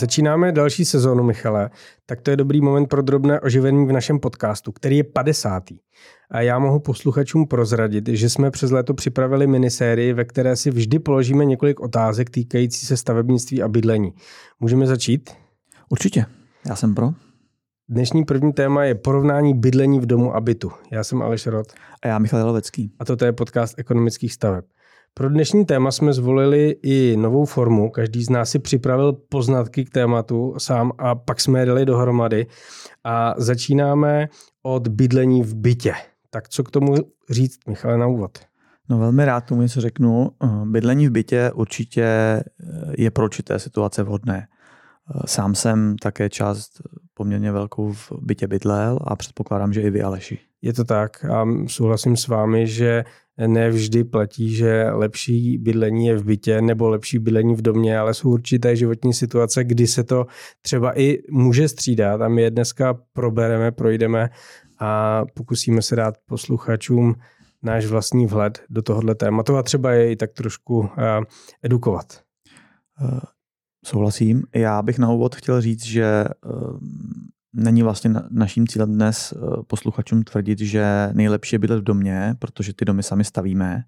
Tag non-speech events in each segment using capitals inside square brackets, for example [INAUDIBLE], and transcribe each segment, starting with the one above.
Začínáme další sezónu, Michale, tak to je dobrý moment pro drobné oživení v našem podcastu, který je 50. A já mohu posluchačům prozradit, že jsme přes léto připravili minisérii, ve které si vždy položíme několik otázek týkající se stavebnictví a bydlení. Můžeme začít? Určitě, já jsem pro. Dnešní první téma je porovnání bydlení v domu a bytu. Já jsem Aleš Rod. A já Michal Jelovecký. A toto je podcast ekonomických staveb. Pro dnešní téma jsme zvolili i novou formu. Každý z nás si připravil poznatky k tématu sám a pak jsme je dali dohromady. A začínáme od bydlení v bytě. Tak co k tomu říct, Michale, na úvod? No velmi rád tomu něco řeknu. Bydlení v bytě určitě je pro určité situace vhodné. Sám jsem také část poměrně velkou v bytě bydlel a předpokládám, že i vy, Aleši. Je to tak a souhlasím s vámi, že ne vždy platí, že lepší bydlení je v bytě nebo lepší bydlení v domě, ale jsou určité životní situace, kdy se to třeba i může střídat a my je dneska probereme, projdeme a pokusíme se dát posluchačům náš vlastní vhled do tohohle tématu a třeba je i tak trošku edukovat. Eh, souhlasím. Já bych na úvod chtěl říct, že eh, není vlastně naším cílem dnes eh, posluchačům tvrdit, že nejlepší je bydlet v domě, protože ty domy sami stavíme.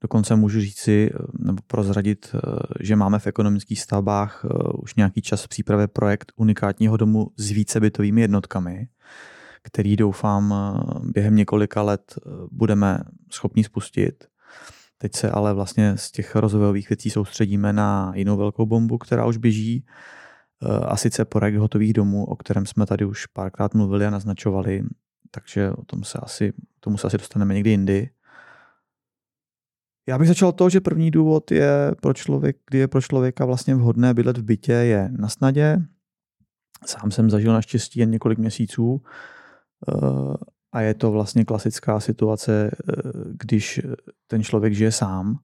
Dokonce můžu říci eh, nebo prozradit, eh, že máme v ekonomických stavbách už nějaký čas v přípravě projekt unikátního domu s vícebytovými jednotkami, který doufám během několika let budeme schopni spustit. Teď se ale vlastně z těch rozvojových věcí soustředíme na jinou velkou bombu, která už běží a sice projekt hotových domů, o kterém jsme tady už párkrát mluvili a naznačovali, takže o tom se asi, tomu se asi dostaneme někdy jindy. Já bych začal to, že první důvod je pro člověk, kdy je pro člověka vlastně vhodné bydlet v bytě, je na snadě. Sám jsem zažil naštěstí jen několik měsíců eh, a je to vlastně klasická situace, eh, když ten člověk žije sám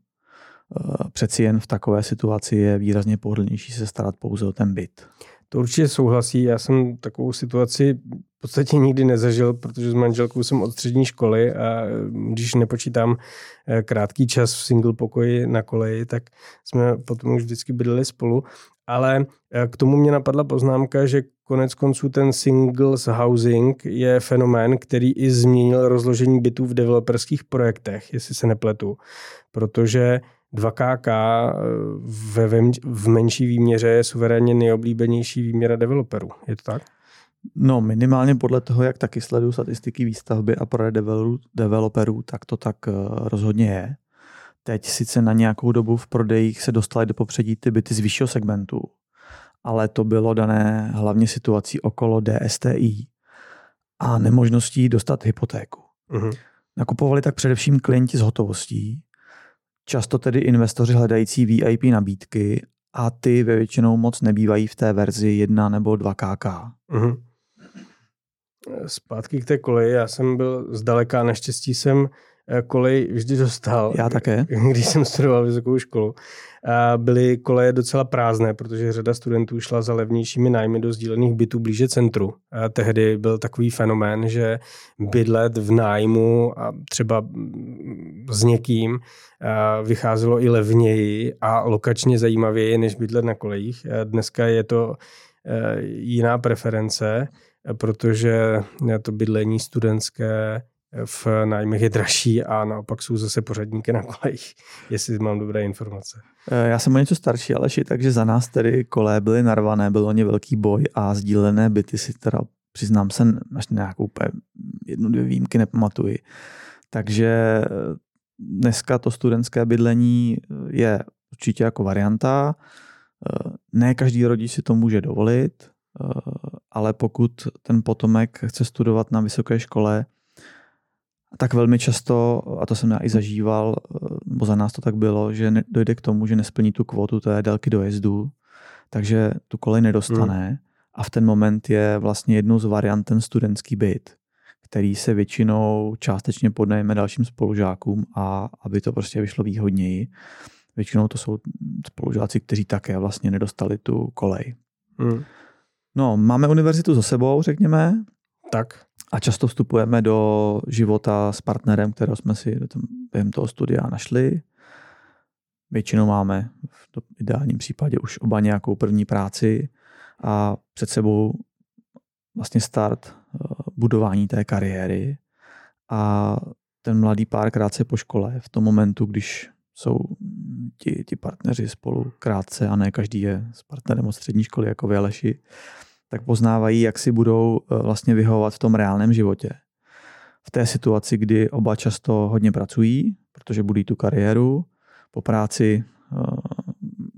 přeci jen v takové situaci je výrazně pohodlnější se starat pouze o ten byt. To určitě souhlasí. Já jsem takovou situaci v podstatě nikdy nezažil, protože s manželkou jsem od střední školy a když nepočítám eh, krátký čas v single pokoji na koleji, tak jsme potom už vždycky bydleli spolu. Ale eh, k tomu mě napadla poznámka, že konec konců ten singles housing je fenomén, který i změnil rozložení bytů v developerských projektech, jestli se nepletu. Protože 2KK eh, ve, v menší výměře je suverénně nejoblíbenější výměra developerů. Je to tak? No minimálně podle toho, jak taky sleduju statistiky výstavby a prodej developerů, tak to tak eh, rozhodně je. Teď sice na nějakou dobu v prodejích se dostaly do popředí ty byty z vyššího segmentu, ale to bylo dané hlavně situací okolo DSTI a nemožností dostat hypotéku. Uh-huh. Nakupovali tak především klienti s hotovostí, Často tedy investoři hledající VIP nabídky a ty ve většinou moc nebývají v té verzi 1 nebo 2 KK. Uh-huh. Zpátky k té koleji, já jsem byl zdaleka, naštěstí jsem kolej vždy dostal. Já také. [LAUGHS] Když jsem studoval vysokou školu. Byly koleje docela prázdné, protože řada studentů šla za levnějšími nájmy do sdílených bytů blíže centru. A tehdy byl takový fenomén, že bydlet v nájmu a třeba s někým vycházelo i levněji a lokačně zajímavěji, než bydlet na kolejích. Dneska je to e, jiná preference, protože to bydlení studentské v nájmech je dražší a naopak jsou zase pořadníky na kolejích, [LAUGHS] jestli mám dobré informace. Eh, já jsem o něco starší, Aleši, takže za nás tedy koleje byly narvané, byl o ně velký boj a sdílené byty si teda přiznám se, až nějakou úplně jednu, dvě výjimky nepamatuji. Takže eh, dneska to studentské bydlení eh, je určitě jako varianta. Ne každý rodič si to může dovolit, ale pokud ten potomek chce studovat na vysoké škole, tak velmi často, a to jsem já i zažíval, nebo za nás to tak bylo, že dojde k tomu, že nesplní tu kvotu té délky dojezdu, takže tu kolej nedostane hmm. a v ten moment je vlastně jednou z variant ten studentský byt, který se většinou částečně podnajeme dalším spolužákům a aby to prostě vyšlo výhodněji. Většinou to jsou spolužáci, kteří také vlastně nedostali tu kolej. Hmm. No, máme univerzitu za sebou, řekněme. Tak a často vstupujeme do života s partnerem, kterého jsme si během toho studia našli. Většinou máme v ideálním případě už oba nějakou první práci a před sebou vlastně start budování té kariéry a ten mladý pár krátce po škole, v tom momentu, když jsou ti, ti partneři spolu krátce a ne každý je s partnerem od střední školy jako vy Aleši, tak poznávají, jak si budou eh, vlastně vyhovovat v tom reálném životě. V té situaci, kdy oba často hodně pracují, protože budí tu kariéru, po práci eh,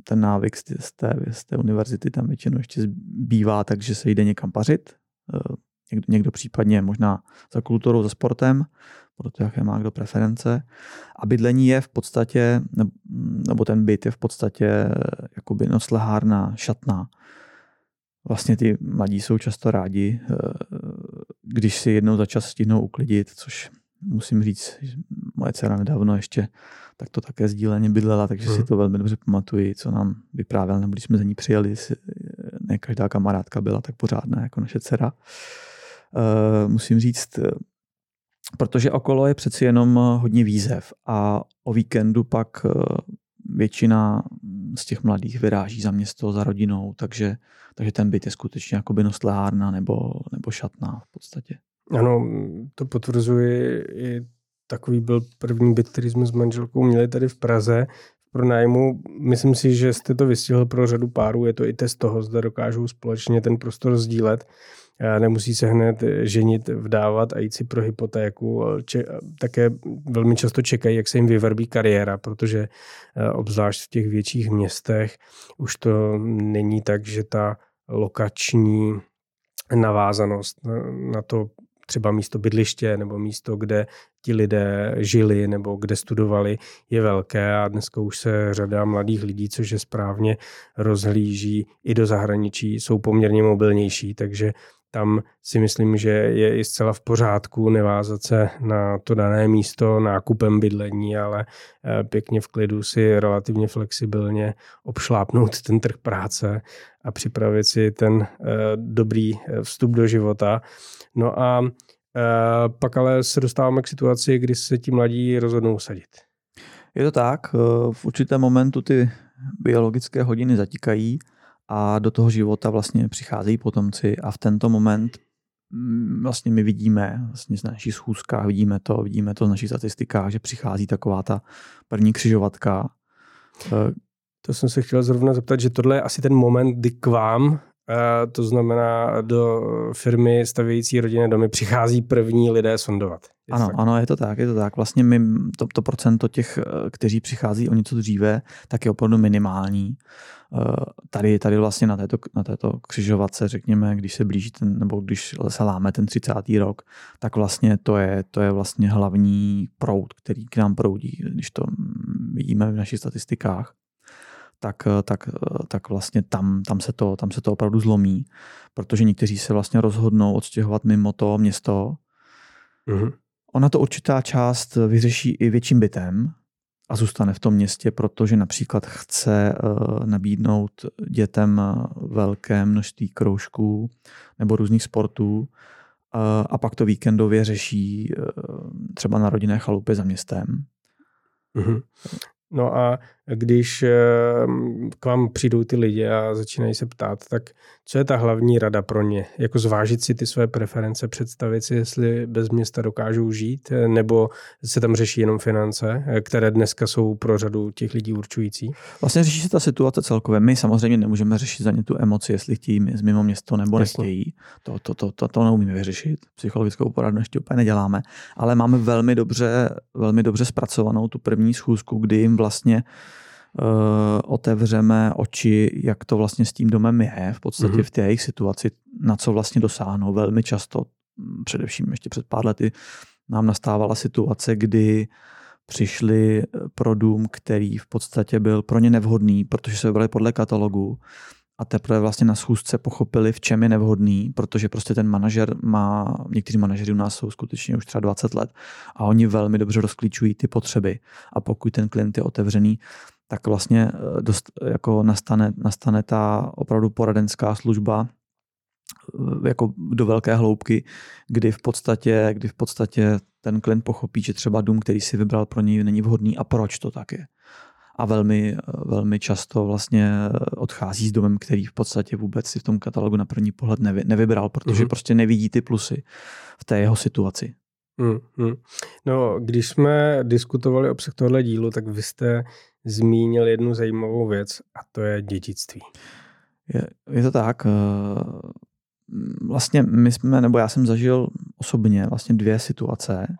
ten návyk z té, z té univerzity tam většinou ještě bývá, takže se jde někam pařit. Eh, někdo, někdo případně možná za kulturou, za sportem, to, jaké má kdo preference. A bydlení je v podstatě, nebo ten byt je v podstatě jakoby noclehárna, šatná. Vlastně ty mladí jsou často rádi, eh, když si jednou za čas stihnou uklidit, což musím říct, že moje dcera nedávno ještě tak to také sdíleně bydlela, takže si hmm. to velmi dobře pamatuji, co nám vyprávěl, nebo když jsme za ní přijeli, ne každá kamarádka byla tak pořádná jako naše dcera. Uh, musím říct, protože okolo je přeci jenom hodně výzev a o víkendu pak eh, většina z těch mladých vyráží za město, za rodinou, takže, takže ten byt je skutečně jako nostlehárna nebo, nebo šatná v podstatě. Ano, to potvrzuje i takový byl první byt, který jsme s manželkou měli tady v Praze pro nájmu. Myslím si, že jste to vystihl pro řadu párů. Je to i test toho, zda dokážou společně ten prostor sdílet nemusí se hned ženit, vdávat a jít si pro hypotéku. Če, také velmi často čekají, jak se jim vyvrbí kariéra, protože eh, obzvlášť v těch větších městech už to není tak, že ta lokační navázanost na to třeba místo bydliště nebo místo, kde ti lidé žili nebo kde studovali, je velké a dneska už se řada mladých lidí, což je správně, rozhlíží i do zahraničí, jsou poměrně mobilnější, takže tam si myslím, že je i zcela v pořádku nevázat se na to dané místo nákupem bydlení, ale eh, pěkně v klidu si relativně flexibilně obšlápnout ten trh práce a připravit si ten eh, dobrý eh, vstup do života. No a pak ale se dostáváme k situaci, kdy se ti mladí rozhodnou sadit. Je to tak, v určitém momentu ty biologické hodiny zatikají a do toho života vlastně přicházejí potomci a v tento moment mm, vlastně my vidíme vlastně z našich schůzkách, vidíme to, vidíme to z našich statistikách, že přichází taková ta první křižovatka. Eh, to jsem se chtěl zrovna zeptat, že tohle je asi ten moment, kdy k vám Eh, to znamená, do firmy stavějící rodinné domy přichází první lidé sondovat. Ano, tak? ano, je to tak, je to tak. Vlastně my, to, to procento těch, eh, kteří přichází o něco dříve, tak je opravdu minimální. Eh, tady, tady vlastně na této, na této křižovatce, řekněme, když se blíží ten, nebo když se láme ten 30. rok, tak vlastně to je, to je vlastně hlavní proud, který k nám proudí, když to vidíme v našich statistikách tak, eh, tak, eh, tak vlastně tam, tam, se to, tam se to opravdu zlomí, protože někteří se vlastně rozhodnou odstěhovat mimo to město. Mm-hmm. Ona to určitá část vyřeší i větším bytem a zůstane v tom městě, protože například chce uh, nabídnout dětem velké množství kroužků nebo různých sportů uh, a pak to víkendově řeší třeba na rodinné chalupě za městem. Mm-hmm. No a když eh, k vám přijdou ty lidi a začínají se ptát, tak co je ta hlavní rada pro ně? Jako zvážit si ty své preference, představit si, jestli bez města dokážou žít, eh, nebo se tam řeší jenom finance, eh, které dneska jsou pro řadu těch lidí určující? Vlastně řeší se ta situace celkově. My samozřejmě nemůžeme řešit za ně tu emoci, jestli chtějí z mimo město nebo Jasně. nechtějí. To, to, to, to, to neumíme vyřešit. Psychologickou poradnu ještě úplně neděláme. Ale máme velmi dobře, velmi dobře zpracovanou tu první schůzku, kdy jim vlastně otevřeme oči, jak to vlastně s tím domem je, v podstatě mm-hmm. v té jejich situaci, na co vlastně dosáhnou. Velmi často, mm, především ještě před pár lety, nám nastávala situace, kdy přišli eh, pro dům, který v podstatě byl pro ně nevhodný, protože se vybrali podle katalogu a teprve vlastně na schůzce pochopili, v čem je nevhodný, protože prostě ten manažer má, někteří manažeři u nás jsou skutečně už třeba 20 let a oni velmi dobře rozklíčují ty potřeby a pokud ten klient je otevřený, tak vlastně eh, dost, jako nastane, nastane ta opravdu poradenská služba eh, jako do velké hloubky, kdy v podstatě, kdy v podstatě ten klient pochopí, že třeba dům, který si vybral pro něj, není vhodný a proč to tak je. a velmi, velmi často vlastně odchází s domem, který v podstatě vůbec si v tom katalogu na první pohled nevy, nevybral, protože mm-hmm. prostě nevidí ty plusy v té jeho situaci. Hmm, hmm. No, když jsme diskutovali obsah tohle dílu, tak vy jste zmínil jednu zajímavou věc a to je dědictví. Je, je to tak. Eh, vlastně my jsme, nebo já jsem zažil osobně vlastně dvě situace,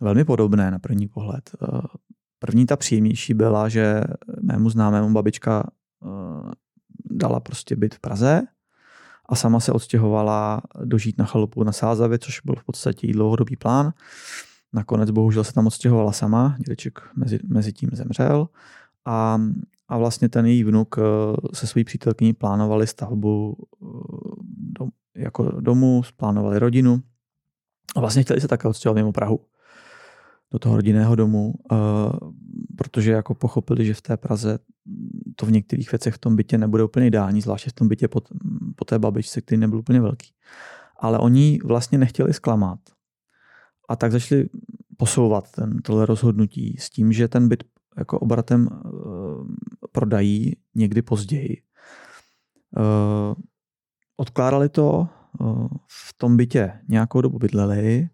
velmi podobné na první pohled. Eh, první ta příjemnější byla, že mému známému babička eh, dala prostě byt v Praze a sama se odstěhovala dožít na chalupu na Sázavě, což byl v podstatě dlouhodobý plán. Nakonec bohužel se tam odstěhovala sama, dědeček mezi, mezi tím zemřel a, a vlastně ten její vnuk eh, se svojí přítelkyní plánovali stavbu eh, dom, jako domu, plánovali rodinu a vlastně chtěli se také odstěhovat mimo Prahu do toho rodinného domu, uh, protože jako pochopili, že v té Praze to v některých věcech v tom bytě nebude úplně ideální, zvláště v tom bytě po, po té babičce, který nebyl úplně velký. Ale oni vlastně nechtěli zklamat. A tak začali posouvat ten, tohle rozhodnutí s tím, že ten byt jako obratem uh, prodají někdy později. Uh, odkládali to, uh, v tom bytě nějakou dobu bydleli,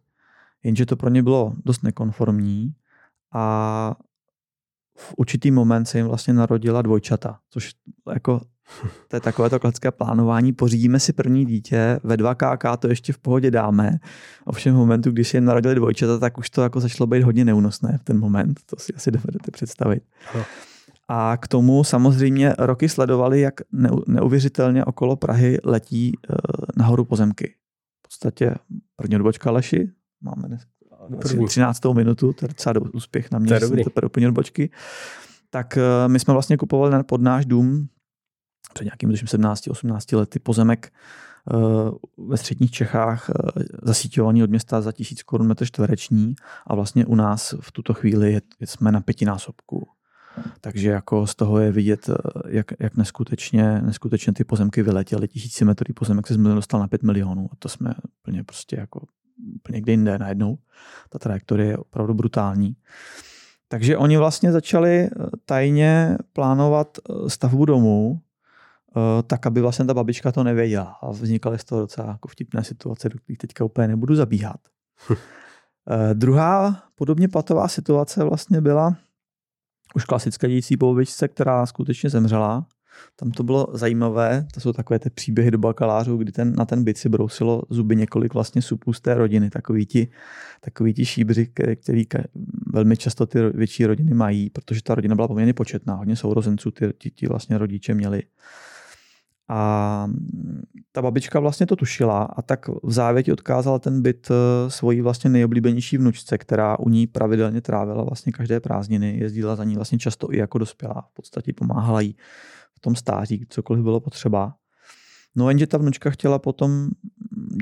jenže to pro ně bylo dost nekonformní a v určitý moment se jim vlastně narodila dvojčata, což jako to je takové to klasické plánování. Pořídíme si první dítě, ve 2KK to ještě v pohodě dáme. Ovšem v momentu, když se jim narodili dvojčata, tak už to jako začalo být hodně neúnosné v ten moment. To si asi dovedete představit. No. A k tomu samozřejmě roky sledovali, jak neuvěřitelně okolo Prahy letí uh, nahoru pozemky. V podstatě první odbočka Leši, máme. 13. minutu, to je docela úspěch na mě, to je teprve úplně odbočky. Tak uh, my jsme vlastně kupovali pod náš dům před nějakými 17-18 lety pozemek uh, ve středních Čechách uh, zasíťovaný od města za tisíc korun metr čtvereční a vlastně u nás v tuto chvíli jsme na pětinásobku. Takže jako z toho je vidět, jak, jak neskutečně, neskutečně ty pozemky vyletěly. Tisícimetrový pozemek se dostal na 5 milionů. A to jsme úplně prostě jako úplně někde jinde najednou. Ta trajektorie je opravdu brutální. Takže oni vlastně začali eh, tajně plánovat eh, stavbu domu, eh, tak, aby vlastně ta babička to nevěděla. A vznikaly z toho docela jako vtipné situace, do kterých teďka úplně nebudu zabíhat. [LAUGHS] Druhá podobně patová situace vlastně byla už klasické dějící po babičce, která skutečně zemřela. Tam to bylo zajímavé, to jsou takové ty příběhy do bakalářů, kdy ten, na ten byt si brousilo zuby několik vlastně supů z té rodiny, takový ti, takový ti šíbři, který velmi často ty větší rodiny mají, protože ta rodina byla poměrně početná, hodně sourozenců ty, ti, ti vlastně rodiče měli. A ta babička vlastně to tušila a tak v závěti odkázala ten byt eh, svojí vlastně nejoblíbenější vnučce, která u ní pravidelně trávila vlastně každé prázdniny, jezdila za ní vlastně často i jako dospělá, v podstatě pomáhala jí v tom stáří, cokoliv bylo potřeba. No jenže ta vnučka chtěla potom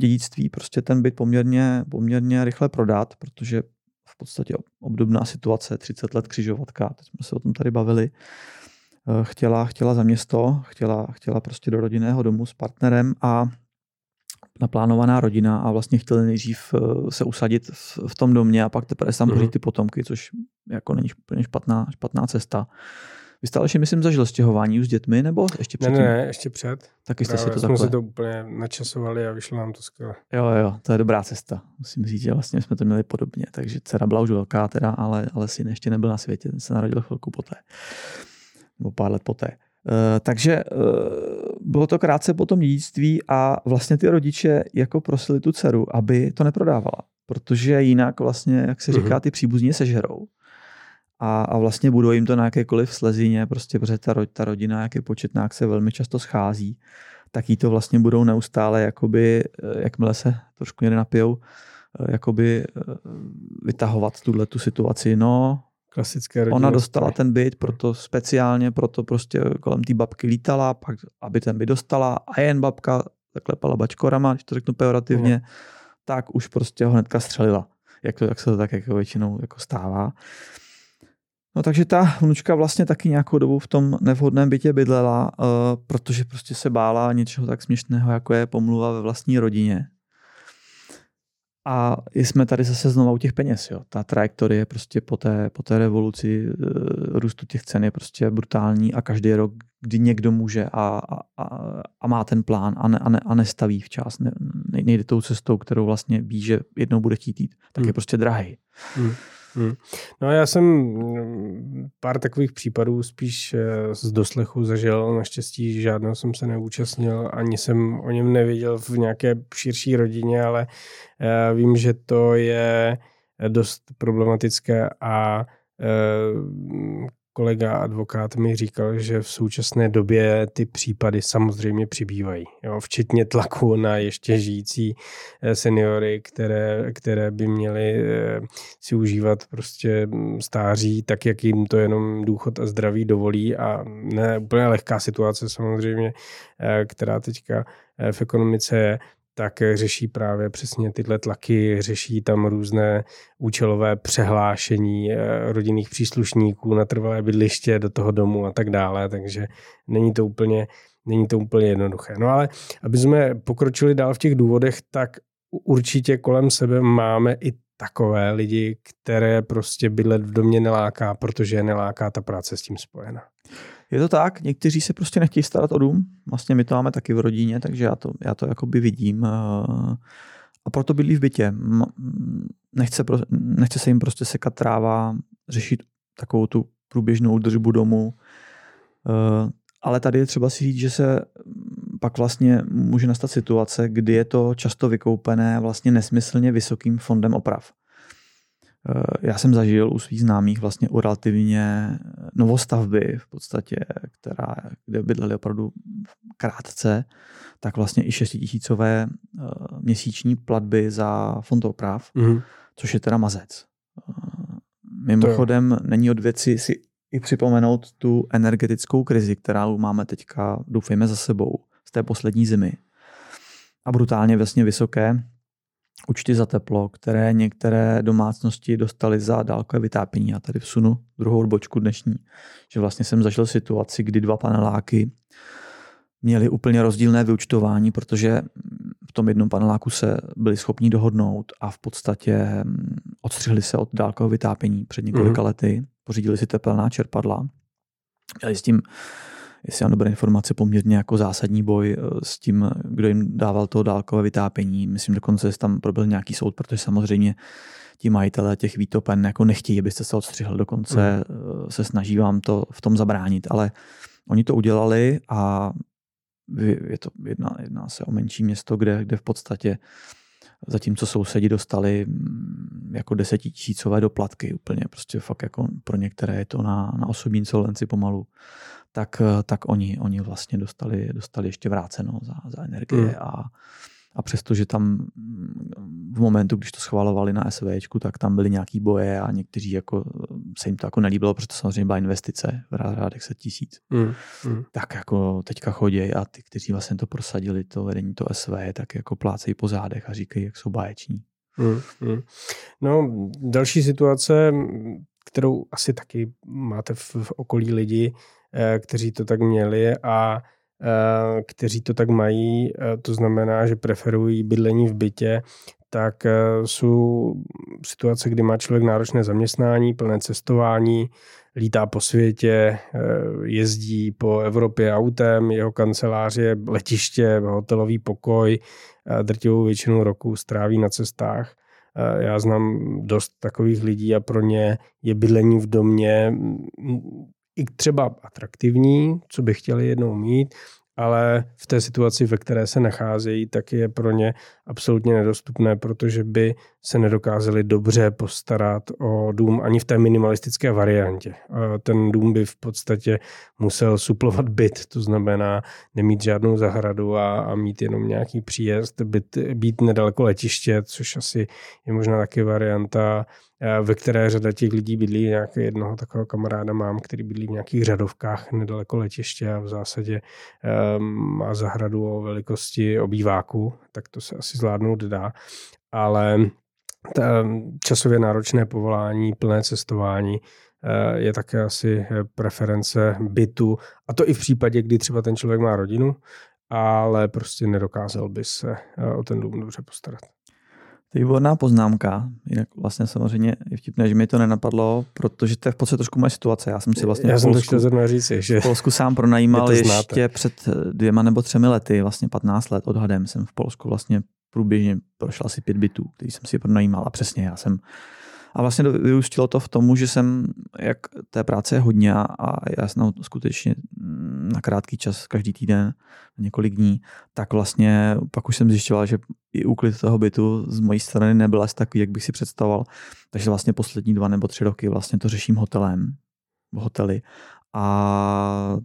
dědictví prostě ten byt poměrně, poměrně rychle prodat, protože v podstatě obdobná situace, 30 let křižovatka, teď jsme se o tom tady bavili, eh, chtěla, chtěla za město, chtěla, chtěla prostě do rodinného domu s partnerem a naplánovaná rodina a vlastně chtěli nejdřív eh, se usadit v, v tom domě a pak teprve tam mm-hmm. ty potomky, což jako není úplně špatná, špatná cesta. Vy jste ale, myslím, zažil stěhování s dětmi, nebo ještě před? Ne, ne, ještě před. Taky jste Právě si to jsme takhle... si to úplně načasovali a vyšlo nám to skvěle. Jo, jo, to je dobrá cesta. Musím říct, že vlastně jsme to měli podobně. Takže dcera byla už velká teda, ale, ale syn ještě nebyl na světě, ten se narodil chvilku poté. Nebo pár let poté. Uh, takže uh, bylo to krátce po tom dědictví a vlastně ty rodiče jako prosili tu dceru, aby to neprodávala, protože jinak vlastně, jak se říká, mhm. ty příbuzní sežerou a, a vlastně budou jim to na jakékoliv slezině, prostě protože ta, ta rodina, jak je početná, jak se velmi často schází, tak jí to vlastně budou neustále, jakoby, eh, jakmile se trošku někde napijou, eh, jakoby eh, vytahovat tuhle tu situaci. No, Klasické rodiny. Ona dostala ten byt, proto speciálně, proto prostě kolem té babky lítala, pak aby ten byt dostala a jen babka zaklepala bačkorama, když to řeknu pejorativně, no. tak už prostě ho hnedka střelila. Jak, to, jak se to tak jako většinou jako stává. No takže ta vnučka vlastně taky nějakou dobu v tom nevhodném bytě bydlela, uh, protože prostě se bála něčeho tak směšného, jako je pomluva ve vlastní rodině. a jsme tady zase znovu u těch peněz. Jo. Ta trajektorie prostě po té, po té revoluci e, růstu těch cen je prostě brutální a každý rok, kdy někdo může a, a, a má ten plán a, ne, a, ne, a nestaví včas, ne, nejde tou cestou, kterou vlastně ví, že jednou bude chtít jít, tak hmm. je prostě drahý. Hmm. Hmm. No já jsem mm, pár takových případů spíš eh, z doslechu zažil, naštěstí žádného jsem se neúčastnil, ani jsem o něm nevěděl v nějaké širší rodině, ale eh, vím, že to je dost problematické a eh, kolega advokát mi říkal, že v současné době ty případy samozřejmě přibývají, jo, včetně tlaku na ještě žijící eh, seniory, které, které by měly eh, si užívat prostě mm, stáří tak, jak jim to jenom důchod a zdraví dovolí a ne úplně lehká situace samozřejmě, eh, která teďka v ekonomice je, tak řeší právě přesně tyhle tlaky, řeší tam různé účelové přehlášení eh, rodinných příslušníků na trvalé bydliště do toho domu a tak dále, takže není to úplně, není to úplně jednoduché. No ale aby jsme pokročili dál v těch důvodech, tak určitě kolem sebe máme i takové lidi, které prostě bydlet v domě neláká, protože neláká ta práce s tím spojena. Je to tak, někteří se prostě nechtějí starat o dům, vlastně my to máme taky v rodině, takže já to, já to jakoby vidím eh, a proto bydlí v bytě. Nechce, nechce se jim prostě sekat tráva, řešit takovou tu průběžnou údržbu domu, eh, ale tady je třeba si říct, že se pak vlastně může nastat situace, kdy je to často vykoupené vlastně nesmyslně vysokým fondem oprav. Eh, já jsem zažil u svých známých vlastně u relativně novostavby v podstatě, která, kde bydleli opravdu krátce, tak vlastně i šestitisícové eh, měsíční platby za fond oprav, mm. což je teda mazec. Eh, mimochodem není od věci si i připomenout tu energetickou krizi, kterou máme teďka, doufejme, za sebou z té poslední zimy. A brutálně vlastně vysoké účty za teplo, které některé domácnosti dostaly za dálkové vytápění. Já tady vsunu druhou odbočku dnešní, že vlastně jsem zažil situaci, kdy dva paneláky měli úplně rozdílné vyučtování, protože v tom jednom paneláku se byli schopni dohodnout a v podstatě mm, odstřihli se od dálkového vytápění před několika mm-hmm. lety, pořídili si tepelná čerpadla, měli s tím jestli mám dobré informace, poměrně jako zásadní boj eh, s tím, kdo jim dával to dálkové vytápění. Myslím dokonce, tam probil nějaký soud, protože samozřejmě ti majitelé těch výtopen jako nechtějí, abyste se odstřihl. Dokonce mm. se snaží vám to v tom zabránit, ale oni to udělali a je to, jedná, jedná se o menší město, kde, kde v podstatě zatímco sousedi dostali mm, jako desetitisícové doplatky úplně, prostě fakt jako pro některé je to na, na osobní insolvenci pomalu, tak, tak oni, oni vlastně dostali, dostali ještě vráceno za, za energie mm. a, a přesto, že tam mm, v momentu, když to schvalovali na SVčku, tak tam byly nějaký boje a někteří jako se jim to jako nelíbilo, protože to samozřejmě byla investice v rádech set tisíc. Mm. Mm. Tak jako teďka chodí a ty, kteří vlastně to prosadili, to vedení to SV, tak jako plácejí po zádech a říkají, jak jsou báječní. Mm. Mm. No, další situace, kterou asi taky máte v, v okolí lidi, Eh, kteří to tak měli a eh, kteří to tak mají, eh, to znamená, že preferují bydlení v bytě, tak jsou situace, kdy má člověk náročné zaměstnání, plné cestování, lítá po světě, jezdí po Evropě autem, jeho kanceláře, letiště, hotelový pokoj, drtivou většinu roku stráví na cestách. Já znám dost takových lidí a pro ně je bydlení v domě i třeba atraktivní, co by chtěli jednou mít, ale v té situaci, ve které se nacházejí, tak je pro ně absolutně nedostupné, protože by se nedokázali dobře postarat o dům ani v té minimalistické variantě. Ten dům by v podstatě musel suplovat byt, to znamená nemít žádnou zahradu a, a mít jenom nějaký příjezd, být, být nedaleko letiště, což asi je možná taky varianta ve které řada těch lidí bydlí. Nějaké jednoho takového kamaráda mám, který bydlí v nějakých řadovkách nedaleko letiště a v zásadě um, má zahradu o velikosti obýváku, tak to se asi zvládnout dá. Ale časově náročné povolání, plné cestování, eh, je také asi preference bytu. A to i v případě, kdy třeba ten člověk má rodinu, ale prostě nedokázal by se eh, o ten dům dobře postarat. To je výborná poznámka. Jinak vlastně samozřejmě je vtipné, že mi to nenapadlo, protože to je v podstatě trošku moje situace. Já jsem si vlastně Já v jsem to Polsku, chtěl zrovna říct, že v Polsku sám pronajímal to ještě před dvěma nebo třemi lety, vlastně 15 let odhadem jsem v Polsku vlastně průběžně prošel asi pět bytů, který jsem si pronajímal a přesně já jsem a vlastně vyústilo to v tomu, že jsem, jak té práce je hodně a- já jsem skutečně mm, na krátký čas, každý týden, několik dní, tak vlastně pak už jsem zjišťoval, že i úklid toho bytu z mojí strany nebyl asi takový, jak bych si představoval. Takže vlastně poslední dva nebo tři roky vlastně to řeším hotelem, v hoteli a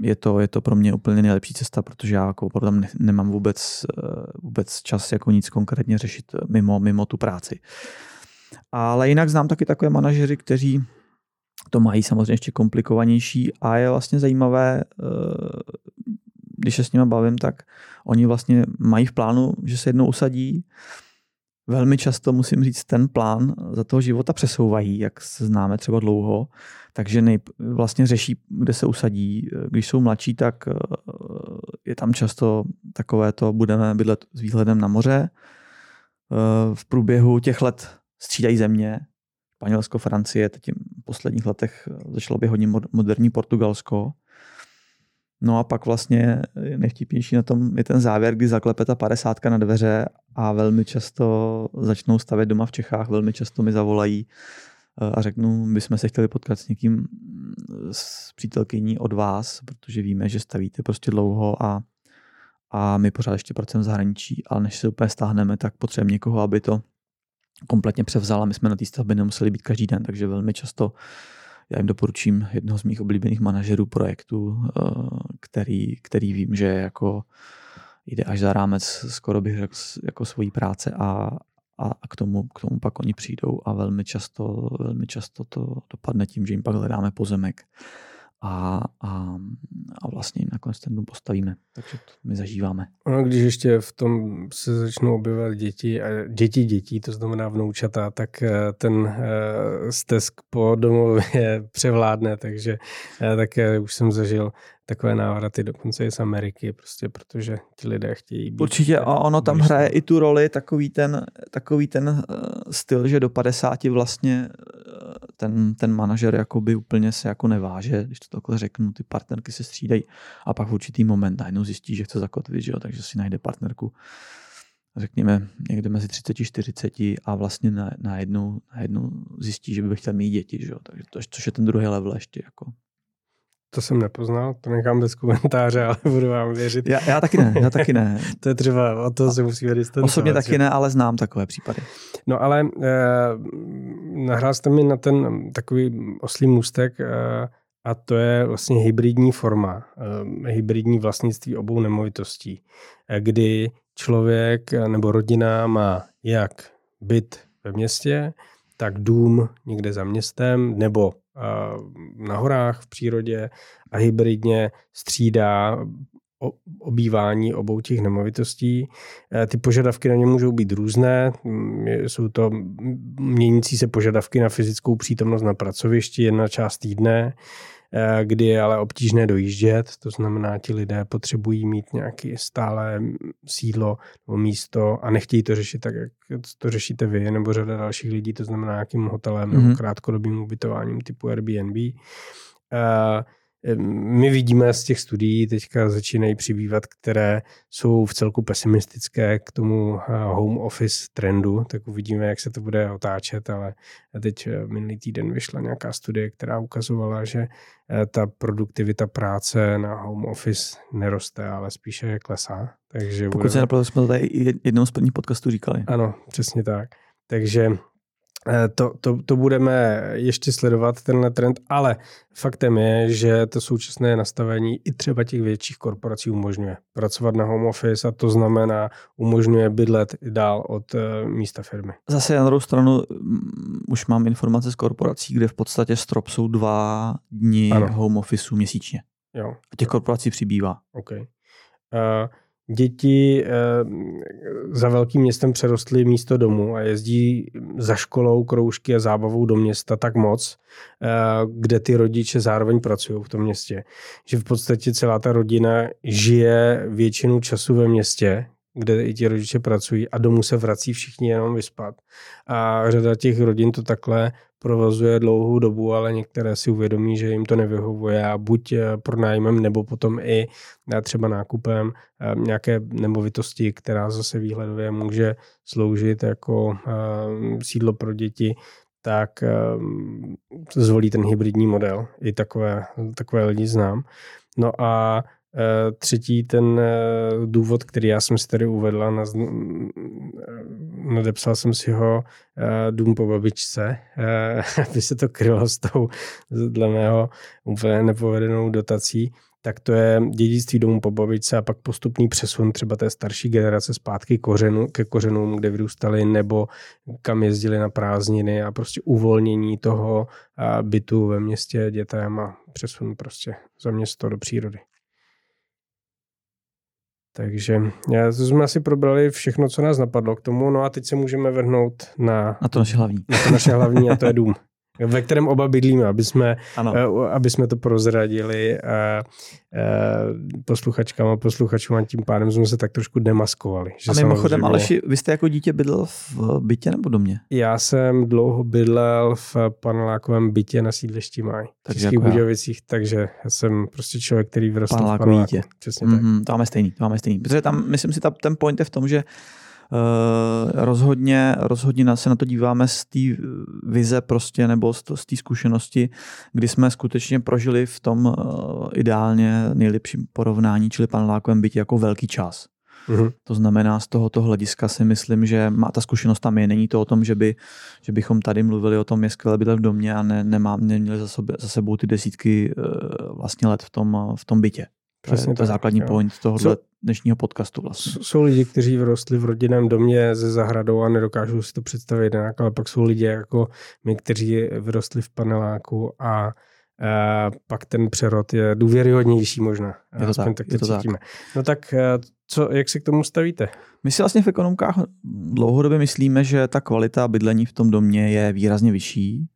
je to, je to pro mě úplně nejlepší cesta, protože já jako opravdu nemám vůbec, eh, vůbec čas jako nic konkrétně řešit mimo, mimo tu práci. Ale jinak znám taky takové manažeři, kteří to mají samozřejmě ještě komplikovanější a je vlastně zajímavé, eh, když se s nimi bavím, tak oni vlastně mají v plánu, že se jednou usadí. Velmi často musím říct, ten plán za toho života přesouvají, jak se známe třeba dlouho, takže nej, vlastně řeší, kde se usadí. Když jsou mladší, tak eh, je tam často takové to, budeme bydlet s výhledem na moře. Eh, V průběhu těch let střídají země, Španělsko, Francie, teď v posledních letech začalo být hodně mod- moderní Portugalsko. No a pak vlastně nejvtipnější na tom je ten závěr, kdy zaklepe ta padesátka na dveře a velmi často začnou stavět doma v Čechách, velmi často mi zavolají eh, a řeknu, my jsme se chtěli potkat s někým, mm, s přítelkyní od vás, protože víme, že stavíte prostě dlouho a, a my pořád ještě pracujeme v zahraničí, ale než se úplně stáhneme, tak potřebujeme někoho, aby to kompletně převzal a my jsme na té stavbě nemuseli být každý den, takže velmi často já jim doporučím jednoho z mých oblíbených manažerů projektu, eh, který, který vím, že jako jde až za rámec skoro bych řekl jako svojí práce a, a, a k, tomu, k tomu pak oni přijdou a velmi často, velmi často to dopadne tím, že jim pak hledáme pozemek a, a, a vlastně jim nakonec ten dům postavíme. Takže to my zažíváme. Ono, když ještě v tom se začnou objevovat děti a děti dětí, to znamená vnoučata, tak eh, ten eh, stesk po domově [LAUGHS] převládne, takže eh, také už jsem zažil takové návraty dokonce i z Ameriky, prostě protože ti lidé chtějí být. Určitě a ono tam hraje i tu roli takový ten, takový ten uh, styl, že do 50 vlastně uh, ten, ten manažer jakoby úplně se jako neváže, když to takhle řeknu, ty partnerky se střídají a pak v určitý moment najednou zjistí, že chce zakotvit, že jo, takže si najde partnerku řekněme někde mezi 30 a 40 a vlastně na, najednou, najednou zjistí, že by chtěl mít děti, že jo, takže to, což je ten druhý level ještě jako. To jsem nepoznal, to nechám bez komentáře, [LAUGHS] ale budu vám věřit. Já, já taky ne, já taky ne. [LAUGHS] To je třeba, o to se musíme distancovat. Osobně že? taky ne, ale znám takové případy. No ale eh, nahrál jste mi na ten takový oslý můstek eh, a to je vlastně hybridní forma, eh, hybridní vlastnictví obou nemovitostí, eh, kdy člověk eh, nebo rodina má jak byt ve městě, tak dům někde za městem nebo na horách v přírodě a hybridně střídá obývání obou těch nemovitostí. Eh, Ty požadavky na ně můžou být různé. Jsou to měnící se požadavky na fyzickou přítomnost na pracovišti, jedna část týdne, kdy je ale obtížné dojíždět, to znamená, ti lidé potřebují mít nějaké stále sídlo nebo místo a nechtějí to řešit tak, jak to řešíte vy nebo řada dalších lidí, to znamená nějakým hotelem nebo Mhm. krátkodobým ubytováním typu Airbnb. Eh, My vidíme z těch studií, teďka začínají přibývat, které jsou v celku pesimistické k tomu eh, home office trendu, tak uvidíme, jak se to bude otáčet, ale teď eh, minulý týden vyšla nějaká studie, která ukazovala, že eh, ta produktivita práce na home office neroste, ale spíše klesá. Takže Pokud se nepletu, jsme to tady jednou z prvních podcastů říkali. ano, přesně tak. Takže eh, to, to, to budeme ještě sledovat, tenhle trend, ale faktem je, že to současné nastavení i třeba těch větších korporací umožňuje pracovat na home office a to znamená, umožňuje bydlet i dál od eh, místa firmy. Zase na druhou stranu už mám informace z korporací, kde v podstatě strop jsou dva dny Ano. home officeu měsíčně. Jo, A těch korporací přibývá. OK. Uh, děti uh, za velkým městem přerostly místo domu a jezdí za školou, kroužky a zábavou do města tak moc, uh, kde ty rodiče zároveň pracují v tom městě. Že v podstatě celá ta rodina žije většinu času ve městě, kde i ti rodiče pracují a domů se vrací všichni jenom vyspat. A řada těch rodin to takhle provozuje dlouhou dobu, ale některé si uvědomí, že jim to nevyhovuje a buď eh, pronájmem nebo potom i eh, třeba nákupem eh, nějaké nemovitosti, která zase výhledově může sloužit jako sídlo pro děti, tak zvolí ten hybridní model. I takové, takové lidi znám. No a třetí ten eh, důvod, který já jsem si tady uvedl, a nadepsal jsem si ho eh, dům po babičce, [LAUGHS] aby se to krylo s tou, dle mého, úplně nepovedenou dotací, tak to je dědictví domu po babičce a pak postupný přesun třeba té starší generace zpátky kořenu, ke kořenům, kde vyrůstali, nebo kam jezdili na prázdniny a prostě uvolnění toho bytu ve městě dětem a přesun prostě za město do přírody. Takže já, to jsme asi probrali všechno, co nás napadlo k tomu, no a teď se můžeme vrhnout na, na to naše hlavní. Na to naše hlavní a to je dům [LAUGHS] ve kterém oba bydlíme, aby jsme, ano. Eh, aby jsme to prozradili a, a posluchačkám a posluchačům a tím pádem jsme se tak trošku demaskovali. Že a mimochodem, Aleši, vy jste jako dítě bydlel v bytě nebo domě? Já jsem dlouho bydlel v panelákovém bytě na sídlišti Maj v Českých jako Budějovicích, takže já jsem prostě člověk, který vyrostl v paneláku. Dítě. Přesně mm-hmm, tak. Mhm, to máme stejný, to máme stejný. Protože tam, myslím si, ta, ten point je v tom, že Uh, rozhodně, rozhodně se na to díváme z té vize prostě nebo z té zkušenosti, kdy jsme skutečně prožili v tom uh, ideálně nejlepším porovnání, čili panelákovém bytě jako velký čas. Mm-hmm. To znamená, z tohoto hlediska si myslím, že má ta zkušenost tam je. Není to o tom, že, by, že bychom tady mluvili o tom, je skvěle bydlet v domě a ne, nemám, neměli za, sobě, za sebou ty desítky uh, vlastně let v tom, v tom bytě. Přesně to je, to je základní jo. point tohohle dnešního podcastu vlastně. Jsou lidi, kteří vyrostli v rodinném domě ze zahradou a nedokážou si to představit jinak, ale pak jsou lidi jako my, kteří vyrostli v paneláku a a pak ten přerod je důvěryhodnější možná. Je to tak, tak to je to cítíme. tak. No tak co, jak se k tomu stavíte? My si vlastně v ekonomkách dlouhodobě myslíme, že ta kvalita bydlení v tom domě je výrazně vyšší,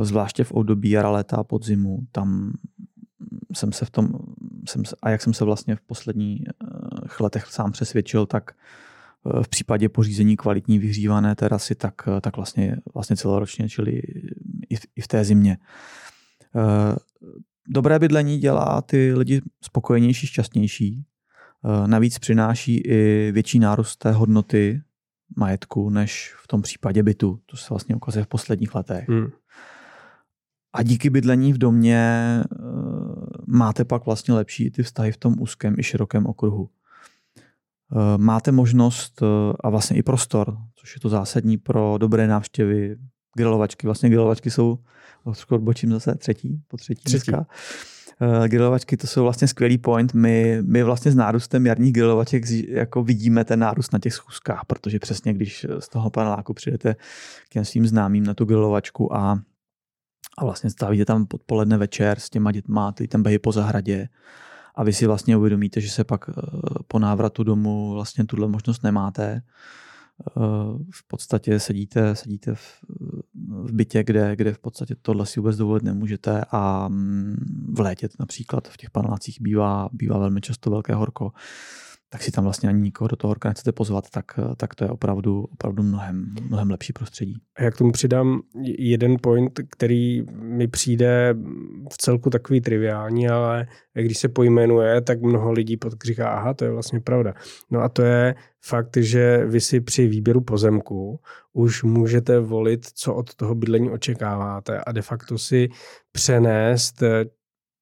zvláště v období jara, léta a podzimu. Tam jsem se v tom, jsem, a jak jsem se vlastně v posledních eh, letech sám přesvědčil, tak eh, v případě pořízení kvalitní vyhřívané terasy, tak, eh, tak vlastně, vlastně celoročně, čili i v, i v té zimě. Dobré bydlení dělá ty lidi spokojenější, šťastnější. Navíc přináší i větší nárůst té hodnoty majetku, než v tom případě bytu. To se vlastně ukazuje v posledních letech. Hmm. A díky bydlení v domě máte pak vlastně lepší ty vztahy v tom úzkém i širokém okruhu. Eh, máte možnost eh, a vlastně i prostor, což je to zásadní pro dobré návštěvy, grilovačky. Vlastně grilovačky jsou, trošku odbočím zase, třetí, po třetí, třetí. dneska. Grilovačky to jsou vlastně skvělý point. My, my vlastně s nárůstem jarních grilovaček jako vidíme ten nárůst na těch schůzkách, protože přesně když z toho paneláku přijdete k těm svým známým na tu grilovačku a a vlastně stavíte tam podpoledne večer s těma dětma, ty tam behy po zahradě. A vy si vlastně uvědomíte, že se pak eh, po návratu domů vlastně tuhle možnost nemáte. Eh, v podstatě sedíte, sedíte v, v bytě, kde, kde v podstatě tohle si vůbec dovolit nemůžete. A mm, v létě například v těch panelácích bývá, bývá velmi často velké horko tak si tam vlastně ani nikoho do toho horka nechcete pozvat, tak, tak to je opravdu, opravdu mnohem, mnohem lepší prostředí. A jak tomu přidám jeden point, který mi přijde v celku takový triviální, ale když se pojmenuje, tak mnoho lidí podkříká, aha, to je vlastně pravda. No a to je fakt, že vy si při výběru pozemku už můžete volit, co od toho bydlení očekáváte a de facto si přenést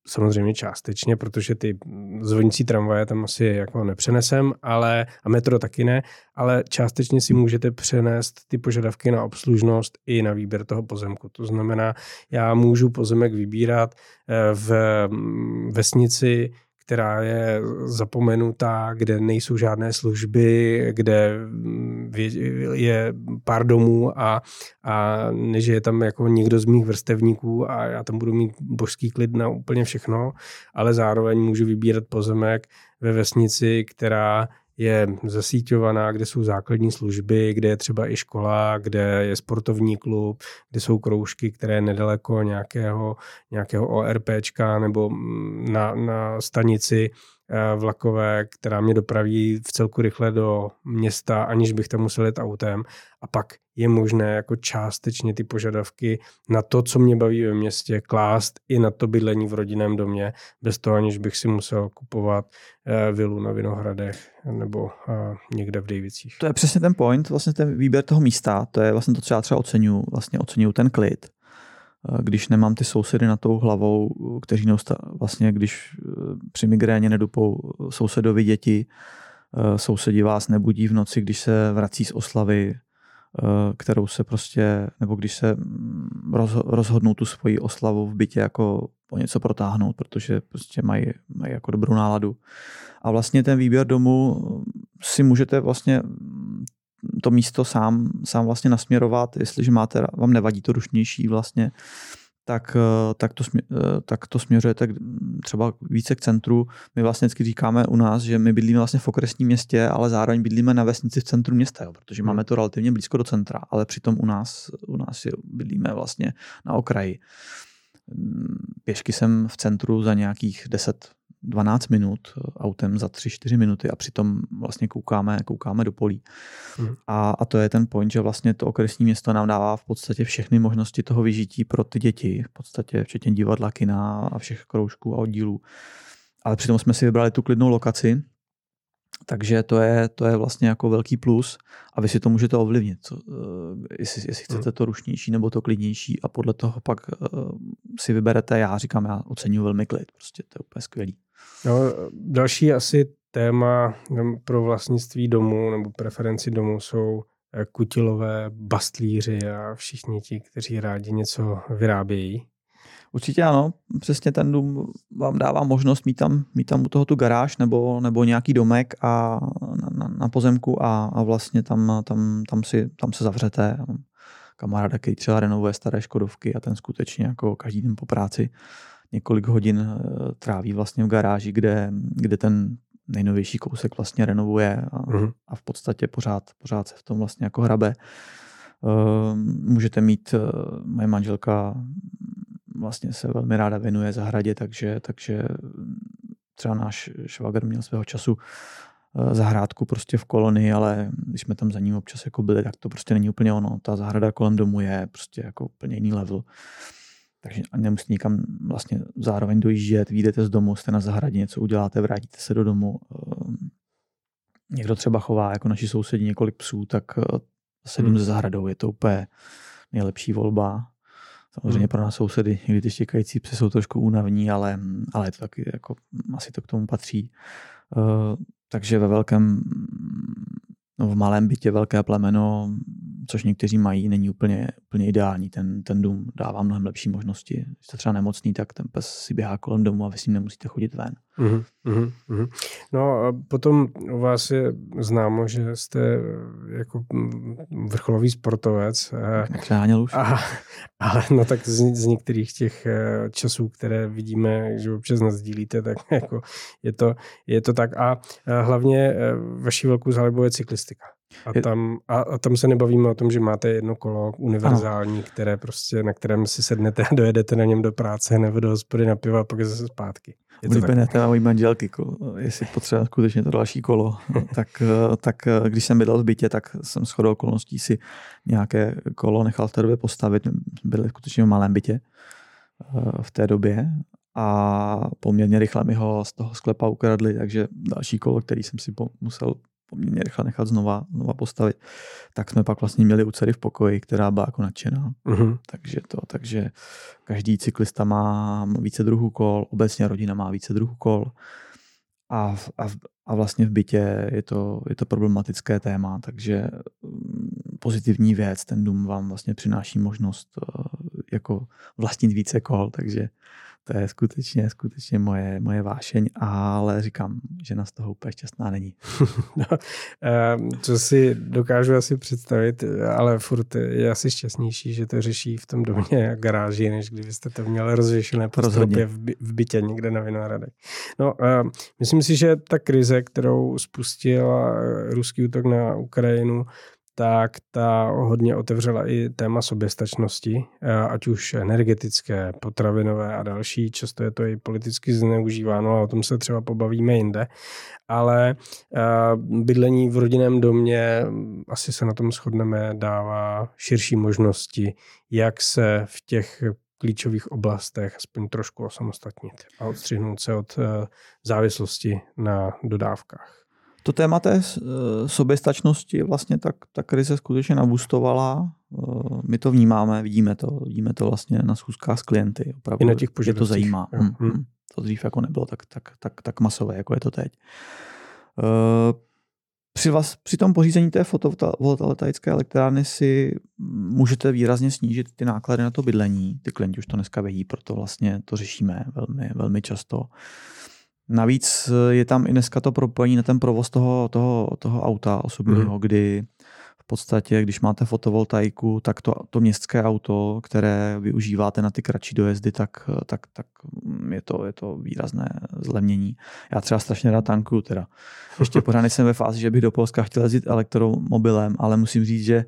samozřejmě částečně, protože ty zvonící tramvaje tam asi jako nepřenesem, ale, a metro taky ne, ale částečně si můžete přenést ty požadavky na obslužnost i na výběr toho pozemku. To znamená, já můžu pozemek vybírat eh, v mm, vesnici, která je zapomenutá, kde nejsou žádné služby, kde je pár domů a, a než je tam jako někdo z mých vrstevníků a já tam budu mít božský klid na úplně všechno, ale zároveň můžu vybírat pozemek ve vesnici, která je zasíťovaná, kde jsou základní služby, kde je třeba i škola, kde je sportovní klub, kde jsou kroužky, které nedaleko nějakého, nějakého ORPčka nebo na, na stanici vlakové, která mě dopraví v celku rychle do města, aniž bych tam musel jet autem. A pak je možné jako částečně ty požadavky na to, co mě baví ve městě, klást i na to bydlení v rodinném domě, bez toho, aniž bych si musel kupovat eh, vilu na Vinohradech nebo někde v Davicích. To je přesně ten point, vlastně ten výběr toho místa, to je vlastně to, co já třeba oceňuju, vlastně oceňuju ten klid když nemám ty sousedy na tou hlavou, kteří neustále, vlastně když eh, při migréně nedupou sousedovi děti, eh, sousedí vás nebudí v noci, když se vrací z oslavy, eh, kterou se prostě, nebo když se mm, rozhodnou tu svoji oslavu v bytě jako po něco protáhnout, protože prostě mají, mají jako dobrou náladu. A vlastně ten výběr domu si můžete vlastně to místo sám, sám vlastně nasměrovat, jestliže máte, vám nevadí to rušnější vlastně, tak, eh, tak, to, eh, tak to směřujete třeba více k centru. My vlastně vždycky říkáme u nás, že my bydlíme vlastně v okresním městě, ale zároveň bydlíme na vesnici v centru města, jo, protože hmm. máme to relativně blízko do centra, ale přitom u nás, u nás je, bydlíme vlastně na okraji. Mm, pěšky jsem v centru za nějakých 10 12 minut autem za 3-4 minuty a přitom vlastně koukáme, koukáme do polí. Hmm. A, a to je ten point, že vlastně to okresní město nám dává v podstatě všechny možnosti toho vyžití pro ty děti, v podstatě včetně divadla, kina a všech kroužků a oddílů. Ale přitom jsme si vybrali tu klidnou lokaci, takže to je, to je vlastně jako velký plus a vy si to můžete ovlivnit, co, uh, jestli, jestli chcete to rušnější nebo to klidnější a podle toho pak uh, si vyberete, já říkám, já oceňuji velmi klid, prostě to je úplně skvělý. No, další asi téma pro vlastnictví domu nebo preferenci domu jsou eh, kutilové bastlíři a všichni ti, kteří rádi něco vyrábějí. Určitě ano, přesně ten dům vám dává možnost mít tam, mít tam u toho tu garáž nebo, nebo nějaký domek a na, na, na pozemku a, a vlastně tam, tam, tam, si, tam se zavřete. Kamarád, který třeba renovuje staré Škodovky a ten skutečně jako každý den po práci několik hodin eh, tráví vlastně v garáži, kde, kde ten nejnovější kousek vlastně renovuje a, mm-hmm. a v podstatě pořád, pořád se v tom vlastně jako hrabe. Uh, můžete mít, uh, moje manželka vlastně se velmi ráda věnuje zahradě, takže, takže třeba náš švagr měl svého času zahrádku prostě v kolonii, ale když jsme tam za ním občas jako byli, tak to prostě není úplně ono. Ta zahrada kolem domu je prostě jako úplně jiný level. Takže nemusíte nikam vlastně zároveň dojíždět, vyjdete z domu, jste na zahradě, něco uděláte, vrátíte se do domu. Ehm, někdo třeba chová jako naši sousedí několik psů, tak eh, se hmm. ze zahradou je to úplně nejlepší volba. Samozřejmě hmm. pro nás sousedy někdy ty štěkající psy jsou trošku únavní, ale, ale je to taky jako, asi to k tomu patří. Uh, takže ve velkém, v malém bytě velké plemeno což někteří mají, není úplně, úplně ideální. Ten, ten dům dává mnohem lepší možnosti. Když jste třeba nemocný, tak ten pes si běhá kolem domu a vy s ním nemusíte chodit ven. Uh-huh. No a potom u vás je známo, že jste eh, jako mm, vrcholový sportovec. Přeháněl už. A, ale no tak z, z některých těch eh, časů, které vidíme, že občas nazdílíte, tak [LAUGHS] jako je to, je to tak. A hlavně eh, vaší velkou zálibou je cyklistika. A tam, a, a tam se nebavíme o tom, že máte jedno kolo univerzální, ano. které prostě, na kterém si sednete a dojedete na něm do práce nebo do hospody na pivo a pak zase zpátky. Je to tak? téma mojí manželky, jestli potřeba skutečně to další kolo, [LAUGHS] tak, tak když jsem bydlel v bytě, tak jsem shodou okolností si nějaké kolo nechal v té době postavit. Byli skutečně v malém bytě eh, v té době a poměrně rychle mi ho z toho sklepa ukradli, takže další kolo, který jsem si musel poměrně rychle nechat znova, znova postavit, tak jsme pak vlastně měli u dcery v pokoji, která byla jako nadšená. Uh-huh. Takže to, takže každý cyklista má více druhů kol, obecně rodina má více druhů kol a, a, a vlastně v bytě je to, je to problematické téma, takže mm, pozitivní věc, ten dům vám vlastně přináší možnost eh, jako vlastnit více kol, takže to je skutečně, skutečně moje, moje vášeň, ale říkám, že na z toho úplně šťastná není. [LAUGHS] no, co si dokážu asi představit, ale furt je asi šťastnější, že to řeší v tom domě a garáži, než kdybyste to měli rozvěšené po stropě v, by, v bytě někde na Vinohradech. No, myslím si, že ta krize, kterou spustil ruský útok na Ukrajinu, tak ta hodně otevřela i téma soběstačnosti, ať už energetické, potravinové a další. Často je to i politicky zneužíváno a o tom se třeba pobavíme jinde. Ale bydlení v rodinném domě, asi se na tom shodneme, dává širší možnosti, jak se v těch klíčových oblastech aspoň trošku osamostatnit a odstřihnout se od závislosti na dodávkách. To téma té eh, soběstačnosti vlastně tak ta krize skutečně nabustovala. Eh, my to vnímáme, vidíme to, vidíme to vlastně na schůzkách s klienty. Opravdu I na těch je to zajímá. Hmm, hmm. To dřív jako nebylo tak, tak, tak, tak masové, jako je to teď. Eh, při, vás, při tom pořízení té fotovoltaické elektrárny si můžete výrazně snížit ty náklady na to bydlení. Ty klienti už to dneska vědí, proto vlastně to řešíme velmi, velmi často. Navíc eh, je tam i dneska to propojení na ten provoz toho, toho, toho auta osobního, mm. kdy v podstatě, když máte fotovoltaiku, tak to, to městské auto, které využíváte na ty kratší dojezdy, tak, tak, tak je, to, je to výrazné zlevnění. Já třeba strašně rád tankuju teda. Ještě [LAUGHS] pořád jsem ve fázi, že bych do Polska chtěl jezdit elektromobilem, ale musím říct, že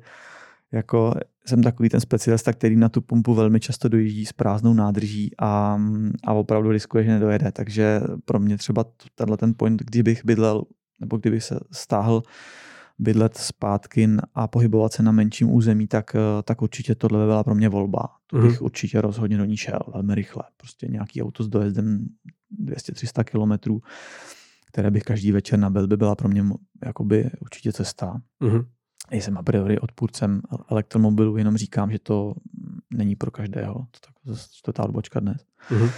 jako jsem takový ten specialista, který na tu pumpu velmi často dojíždí s prázdnou nádrží a, a opravdu riskuje, že nedojede. Takže pro mě třeba tenhle ten point, kdybych bydlel, nebo kdybych se stáhl bydlet zpátky a pohybovat se na menším území, tak, tak určitě tohle by byla pro mě volba. To bych mm. určitě rozhodně do ní šel velmi rychle. Prostě nějaký auto s dojezdem 200-300 kilometrů, které bych každý večer nabil, by byla pro mě jakoby určitě cesta. Mm nejsem a priori odpůrcem elektromobilů, jenom říkám, že to není pro každého. To tak to ta odbočka dnes. Uh-huh.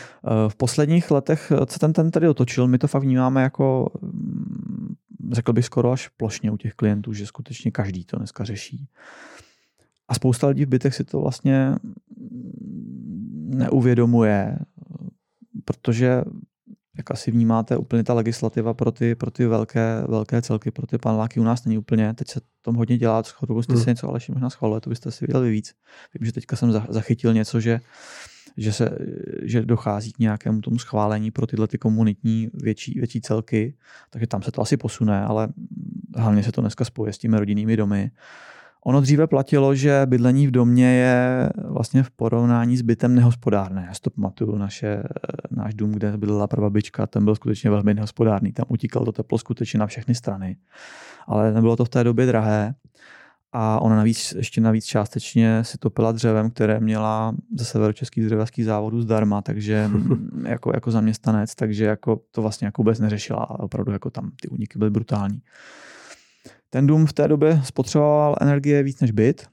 V posledních letech se ten ten tady otočil, my to fakt vnímáme jako, mm, řekl bych skoro až plošně u těch klientů, že skutečně každý to dneska řeší. A spousta lidí v bytech si to vlastně neuvědomuje, protože jak asi vnímáte, úplně ta legislativa pro ty, pro ty velké, velké celky, pro ty paneláky u nás není úplně. Teď se tom hodně dělá, shodou jste hmm. si něco ale možná schvaluje, to byste si viděli víc. Vím, že teďka jsem zachytil něco, že, že, se, že dochází k nějakému tomu schválení pro tyhle ty komunitní větší, větší celky, takže tam se to asi posune, ale hlavně se to dneska spoje s těmi rodinnými domy. Ono dříve platilo, že bydlení v domě je vlastně v porovnání s bytem nehospodárné. Já si to pamatuju, naše, náš dům, kde bydlela prababička, ten byl skutečně velmi nehospodárný. Tam utíkalo to teplo skutečně na všechny strany. Ale nebylo to v té době drahé. A ona navíc, ještě navíc částečně si topila dřevem, které měla ze severočeských dřevařských závodů zdarma, takže [LAUGHS] jako, jako zaměstnanec, takže jako to vlastně jako vůbec neřešila. Opravdu jako tam ty úniky byly brutální. Ten dům v té době spotřeboval energie víc než byt,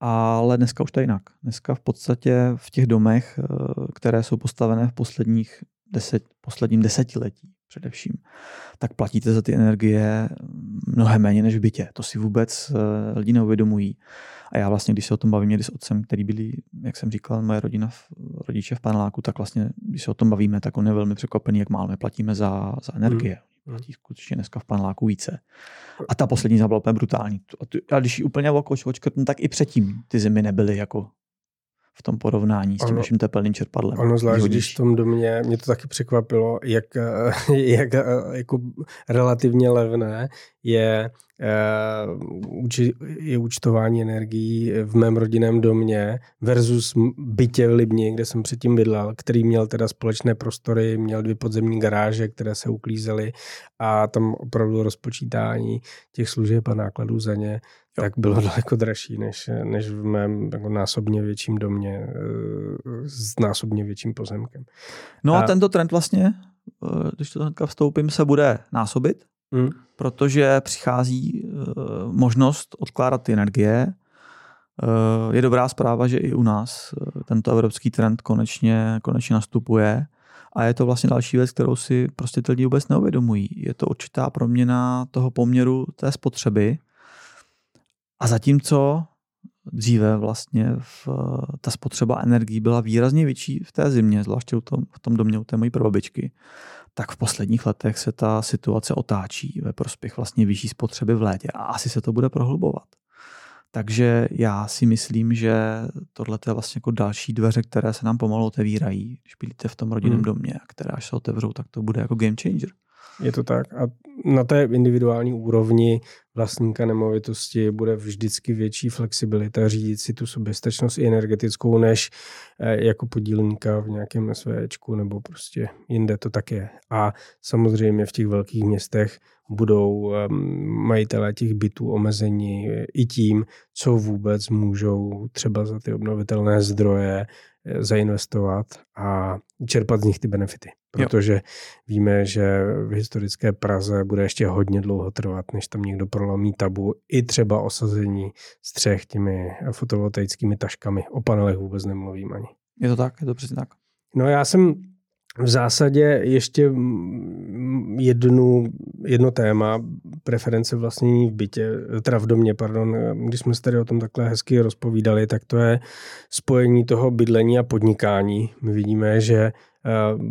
ale dneska už to jinak. Dneska v podstatě v těch domech, eh, které jsou postavené v posledních deset, posledním desetiletí především, tak platíte za ty energie mnohem méně než v bytě. To si vůbec eh, lidi neuvědomují. A já vlastně, když se o tom bavím někdy s otcem, který byli, jak jsem říkal, moje rodina, rodiče v paneláku, tak vlastně, když se o tom bavíme, tak on je velmi překvapený, jak málo my platíme za, za energie. Hmm platí skutečně dneska v paneláku více. A ta poslední byla úplně brutální. A když ji úplně očkrtnu, tak i předtím ty zimy nebyly jako v tom porovnání s tím naším tepelným čerpadlem. Ono zvlášť, když v tom domě, mě to taky překvapilo, jak, [LAUGHS] jak jako relativně levné je, eh, je účtování energií v mém rodinném domě versus bytě v Libni, kde jsem předtím bydlel, který měl teda společné prostory, měl dvě podzemní garáže, které se uklízely a tam opravdu rozpočítání těch služeb a nákladů za ně jo. tak bylo daleko dražší než, než v mém jako násobně větším domě eh, s násobně větším pozemkem. No a, a tento trend vlastně, eh, když to hnedka vstoupím, se bude násobit, hmm. protože přichází eh, možnost odkládat ty energie. Je dobrá zpráva, že i u nás tento evropský trend konečně, konečně nastupuje. A je to vlastně další věc, kterou si prostě ty lidi vůbec neuvědomují. Je to určitá proměna toho poměru té spotřeby, a zatímco dříve vlastně v, ta spotřeba energií byla výrazně větší v té zimě, zvláště v tom, v tom domě u té mojí prababičky, tak v posledních letech se ta situace otáčí ve prospěch vlastně vyšší spotřeby v létě a asi se to bude prohlubovat. Takže já si myslím, že tohle je vlastně jako další dveře, které se nám pomalu otevírají, když bydlíte v tom rodinném hmm. domě, a které až se otevřou, tak to bude jako game changer. Je to tak a na té individuální úrovni vlastníka nemovitosti bude vždycky větší flexibilita řídit si tu soběstačnost i energetickou, než eh, jako podílníka v nějakém SVčku nebo prostě jinde to tak je. A samozřejmě v těch velkých městech budou majitelé těch bytů omezení i tím, co vůbec můžou třeba za ty obnovitelné zdroje eh, zainvestovat a čerpat z nich ty benefity. Protože jo. víme, že v historické Praze bude ještě hodně dlouho trvat, než tam někdo prolomí tabu. I třeba osazení střech těmi fotovoltaickými taškami. O panelech vůbec nemluvím ani. Je to tak? Je to přesně tak? No já jsem v zásadě ještě jednu, jedno téma, preference vlastnění v bytě, teda v domě, pardon, když jsme se tady o tom takhle hezky rozpovídali, tak to je spojení toho bydlení a podnikání. My vidíme, že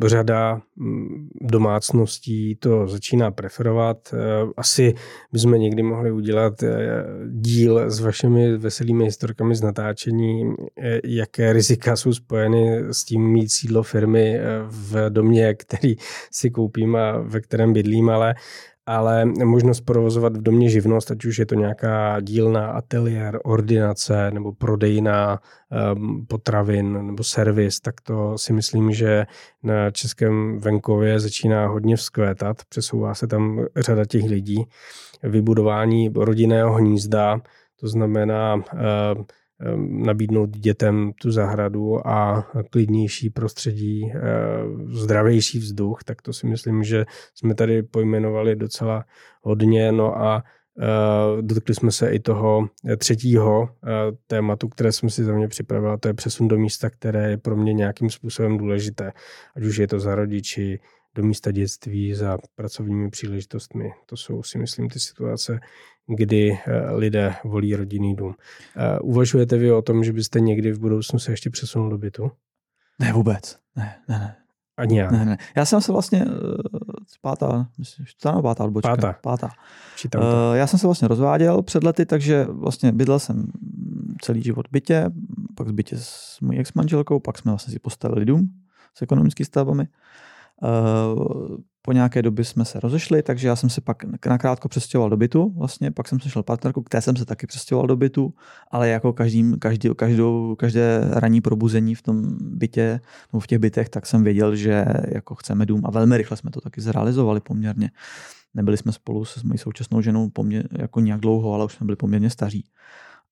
řada mm, domácností to začíná preferovat. Eh, asi bychom někdy mohli udělat eh, díl s vašimi veselými historkami z natáčení, jaké rizika jsou spojeny s tím mít sídlo firmy v domě, který si koupím a ve kterém bydlím, ale ale možnost provozovat v domě živnost, ať už je to nějaká dílna, ateliér, ordinace nebo prodejna um, potravin nebo servis, tak to si myslím, že na českém venkově začíná hodně vzkvétat. Přesouvá se tam řada těch lidí. Vybudování rodinného hnízda, to znamená uh, nabídnout dětem tu zahradu a klidnější prostředí, eh, zdravější vzduch, tak to si myslím, že jsme tady pojmenovali docela hodně. No a eh, dotkli jsme se i toho třetího eh, tématu, které jsem si za mě připravila, to je přesun do místa, které je pro mě nějakým způsobem důležité. Ať už je to za rodiči, do místa dětství za pracovními příležitostmi. To jsou si myslím ty situace, kdy eh, lidé volí rodinný dům. Eh, uvažujete vy o tom, že byste někdy v budoucnu se ještě přesunul do bytu? Ne, vůbec. Ne, ne, ne. Ani já. Ne, ne. Já jsem se vlastně uh, pátá, myslím, čtvrtá pátá odbočka. Pátá. pátá. Uh, já jsem se vlastně rozváděl před lety, takže vlastně bydlel jsem celý život v bytě, pak v bytě s mojí ex-manželkou, pak jsme vlastně si postavili dům s ekonomickými stavbami. Uh, po nějaké době jsme se rozešli, takže já jsem se pak nakrátko přestěhoval do bytu, vlastně, pak jsem sešel partnerku, které jsem se taky přestěhoval do bytu, ale jako každý, každý, každou, každé ranní probuzení v tom bytě nebo v těch bytech, tak jsem věděl, že jako chceme dům a velmi rychle jsme to taky zrealizovali poměrně. Nebyli jsme spolu se s mojí současnou ženou poměr, jako nějak dlouho, ale už jsme byli poměrně staří.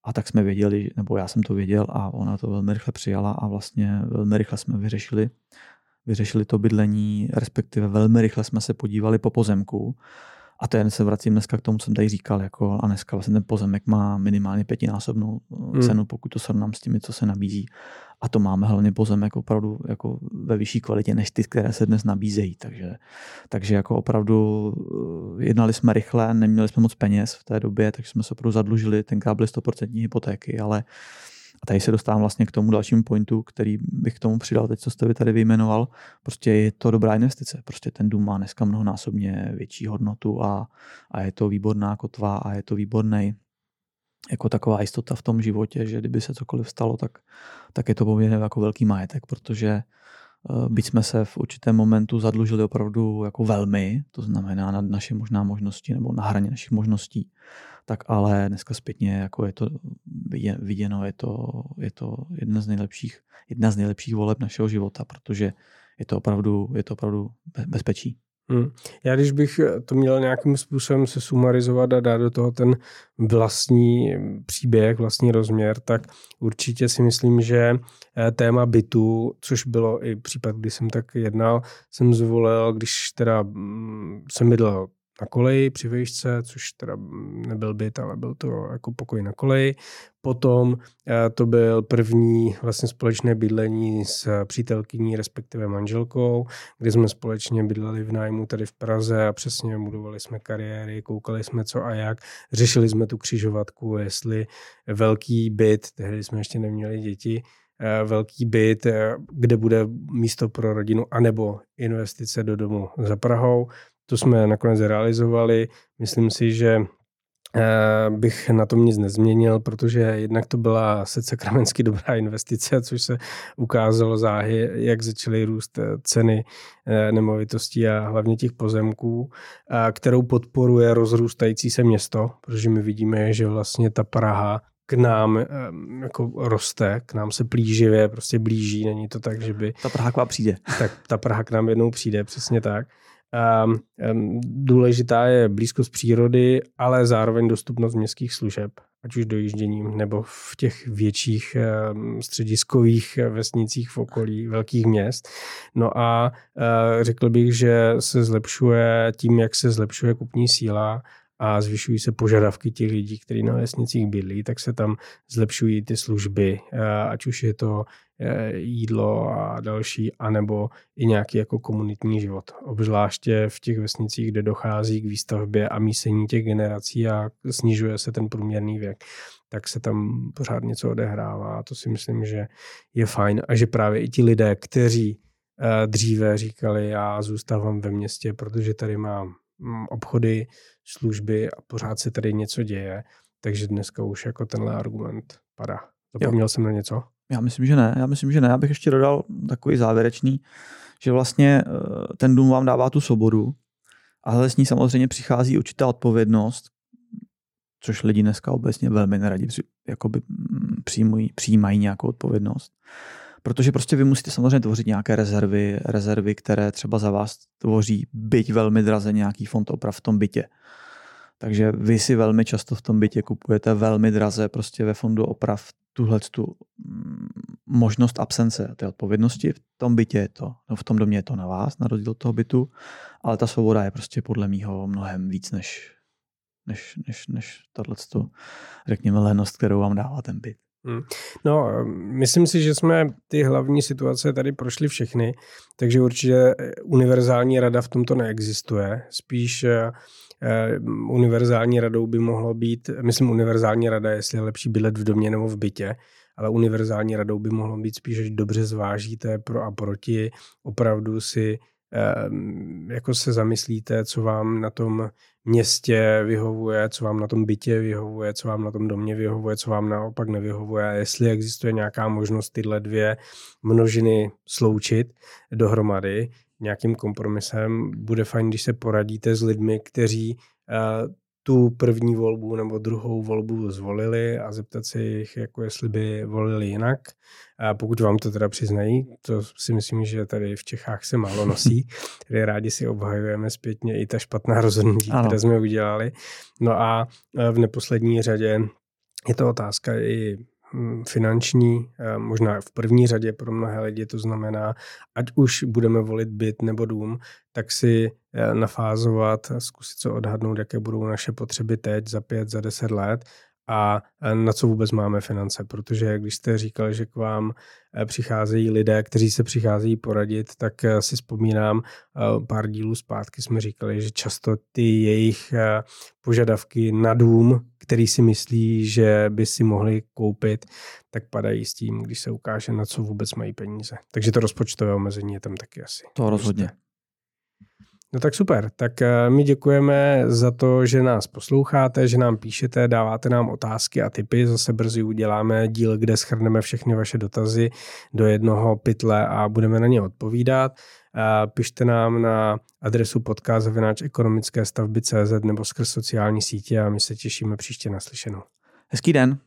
A tak jsme věděli, nebo já jsem to věděl a ona to velmi rychle přijala a vlastně velmi rychle jsme vyřešili vyřešili to bydlení, respektive velmi rychle jsme se podívali po pozemku. A to jen se vracím dneska k tomu, co jsem tady říkal, jako, a dneska vlastně ten pozemek má minimálně pětinásobnou eh, hmm. cenu, pokud to srovnám s těmi, co se nabízí. A to máme hlavně pozemek opravdu jako ve vyšší kvalitě než ty, které se dnes nabízejí. Takže, takže jako opravdu eh, jednali jsme rychle, neměli jsme moc peněz v té době, takže jsme se opravdu zadlužili, tenkrát byly 100% hypotéky, ale a tady se dostávám vlastně k tomu dalšímu pointu, který bych k tomu přidal teď, co jste vy tady vyjmenoval. Prostě je to dobrá investice. Prostě ten dům má dneska mnohonásobně větší hodnotu a, a je to výborná kotva a je to výborný jako taková jistota v tom životě, že kdyby se cokoliv stalo, tak, tak je to poměrně jako velký majetek, protože byť jsme se v určitém momentu zadlužili opravdu jako velmi, to znamená nad naše možná možnosti nebo na hraně našich možností, tak ale dneska zpětně jako je to viděno, je to, je to jedna z nejlepších, jedna z nejlepších voleb našeho života, protože je to opravdu, je to opravdu bezpečí. Hmm. Já když bych to měl nějakým způsobem se sumarizovat a dát do toho ten vlastní příběh, vlastní rozměr, tak určitě si myslím, že eh, téma bytu, což bylo i případ, kdy jsem tak jednal, jsem zvolil, když teda mm, jsem bydlel na koleji při výšce, což teda nebyl byt, ale byl to jako pokoj na koleji. Potom eh, to byl první vlastně společné bydlení s přítelkyní, respektive manželkou, kde jsme společně bydleli v nájmu tady v Praze a přesně budovali jsme kariéry, koukali jsme co a jak, řešili jsme tu křižovatku, jestli velký byt, tehdy jsme ještě neměli děti, eh, velký byt, eh, kde bude místo pro rodinu, anebo investice do domu za Prahou. To jsme nakonec realizovali. Myslím si, že Eh, bych na tom nic nezměnil, protože jednak to byla sakramensky dobrá investice, což se ukázalo záhy, jak začaly růst eh, ceny eh, nemovitostí a hlavně těch pozemků, kterou podporuje rozrůstající se město, protože my vidíme, že vlastně ta Praha k nám jako roste, k nám se plíživě prostě blíží, není to tak, že by... Ta Praha k vám přijde. Tak ta Praha k nám jednou přijde, přesně tak. Um, důležitá je blízkost přírody, ale zároveň dostupnost městských služeb, ať už dojížděním nebo v těch větších um, střediskových vesnicích v okolí velkých měst. No a uh, řekl bych, že se zlepšuje tím, jak se zlepšuje kupní síla a zvyšují se požadavky těch lidí, kteří na vesnicích bydlí, tak se tam zlepšují ty služby, ať už je to e, jídlo a další, anebo i nějaký jako komunitní život. Obzvláště v těch vesnicích, kde dochází k výstavbě a mísení těch generací a snižuje se ten průměrný věk, tak se tam pořád něco odehrává a to si myslím, že je fajn a že právě i ti lidé, kteří e, dříve říkali, já zůstávám ve městě, protože tady mám obchody, služby a pořád se tady něco děje, takže dneska už jako tenhle argument padá. Zapomněl jo. jsem na něco? Já myslím, že ne. Já myslím, že ne. Já bych ještě dodal takový závěrečný, že vlastně eh, ten dům vám dává tu svobodu, ale s ní samozřejmě přichází určitá odpovědnost, což lidi dneska obecně velmi neradi jakoby mm, přijímají nějakou odpovědnost. Protože prostě vy musíte samozřejmě tvořit nějaké rezervy, rezervy, které třeba za vás tvoří byť velmi draze nějaký fond oprav v tom bytě. Takže vy si velmi často v tom bytě kupujete velmi draze prostě ve fondu oprav tuhle tu mm, možnost absence té odpovědnosti. V tom bytě je to, no v tom domě je to na vás, na rozdíl toho bytu, ale ta svoboda je prostě podle mýho mnohem víc než, než, než, než tohle, řekněme, lenost, kterou vám dává ten byt. Hmm. No, myslím si, že jsme ty hlavní situace tady prošli všechny, takže určitě eh, univerzální rada v tomto neexistuje. Spíš eh, eh, univerzální radou by mohlo být, myslím univerzální rada, jestli je lepší bydlet v domě nebo v bytě, ale univerzální radou by mohlo být spíš, že dobře zvážíte pro a proti, opravdu si jako se zamyslíte, co vám na tom městě vyhovuje, co vám na tom bytě vyhovuje, co vám na tom domě vyhovuje, co vám naopak nevyhovuje, jestli existuje nějaká možnost tyhle dvě množiny sloučit dohromady nějakým kompromisem. Bude fajn, když se poradíte s lidmi, kteří eh, tu první volbu nebo druhou volbu zvolili a zeptat se jich, jako jestli by volili jinak. A pokud vám to teda přiznají, to si myslím, že tady v Čechách se málo [LAUGHS] nosí, kde rádi si obhajujeme zpětně i ta špatná rozhodnutí, ano. které jsme udělali. No a v neposlední řadě je to otázka i finanční, možná v první řadě pro mnohé lidi to znamená, ať už budeme volit byt nebo dům, tak si eh, nafázovat, zkusit se odhadnout, jaké budou naše potřeby teď, za pět, za deset let a na co vůbec máme finance, protože když jste říkal, že k vám eh, přicházejí lidé, kteří se přicházejí poradit, tak eh, si vzpomínám, pár dílů zpátky jsme říkali, že často ty jejich požadavky na dům, který si myslí, že by si mohli koupit, tak padají s tím, když se ukáže, na co vůbec mají peníze. Takže to rozpočtové omezení je tam taky asi. To rozhodně. No tak super. Tak eh, my děkujeme za to, že nás posloucháte, že nám píšete, dáváte nám otázky a tipy. Zase brzy uděláme díl, kde schrneme všechny vaše dotazy do jednoho pytle a budeme na ně odpovídat. Eh, pište nám na adresu podcast ekonomické stavby CZ nebo skrz sociální sítě a my se těšíme příště naslyšenou. Hezký den.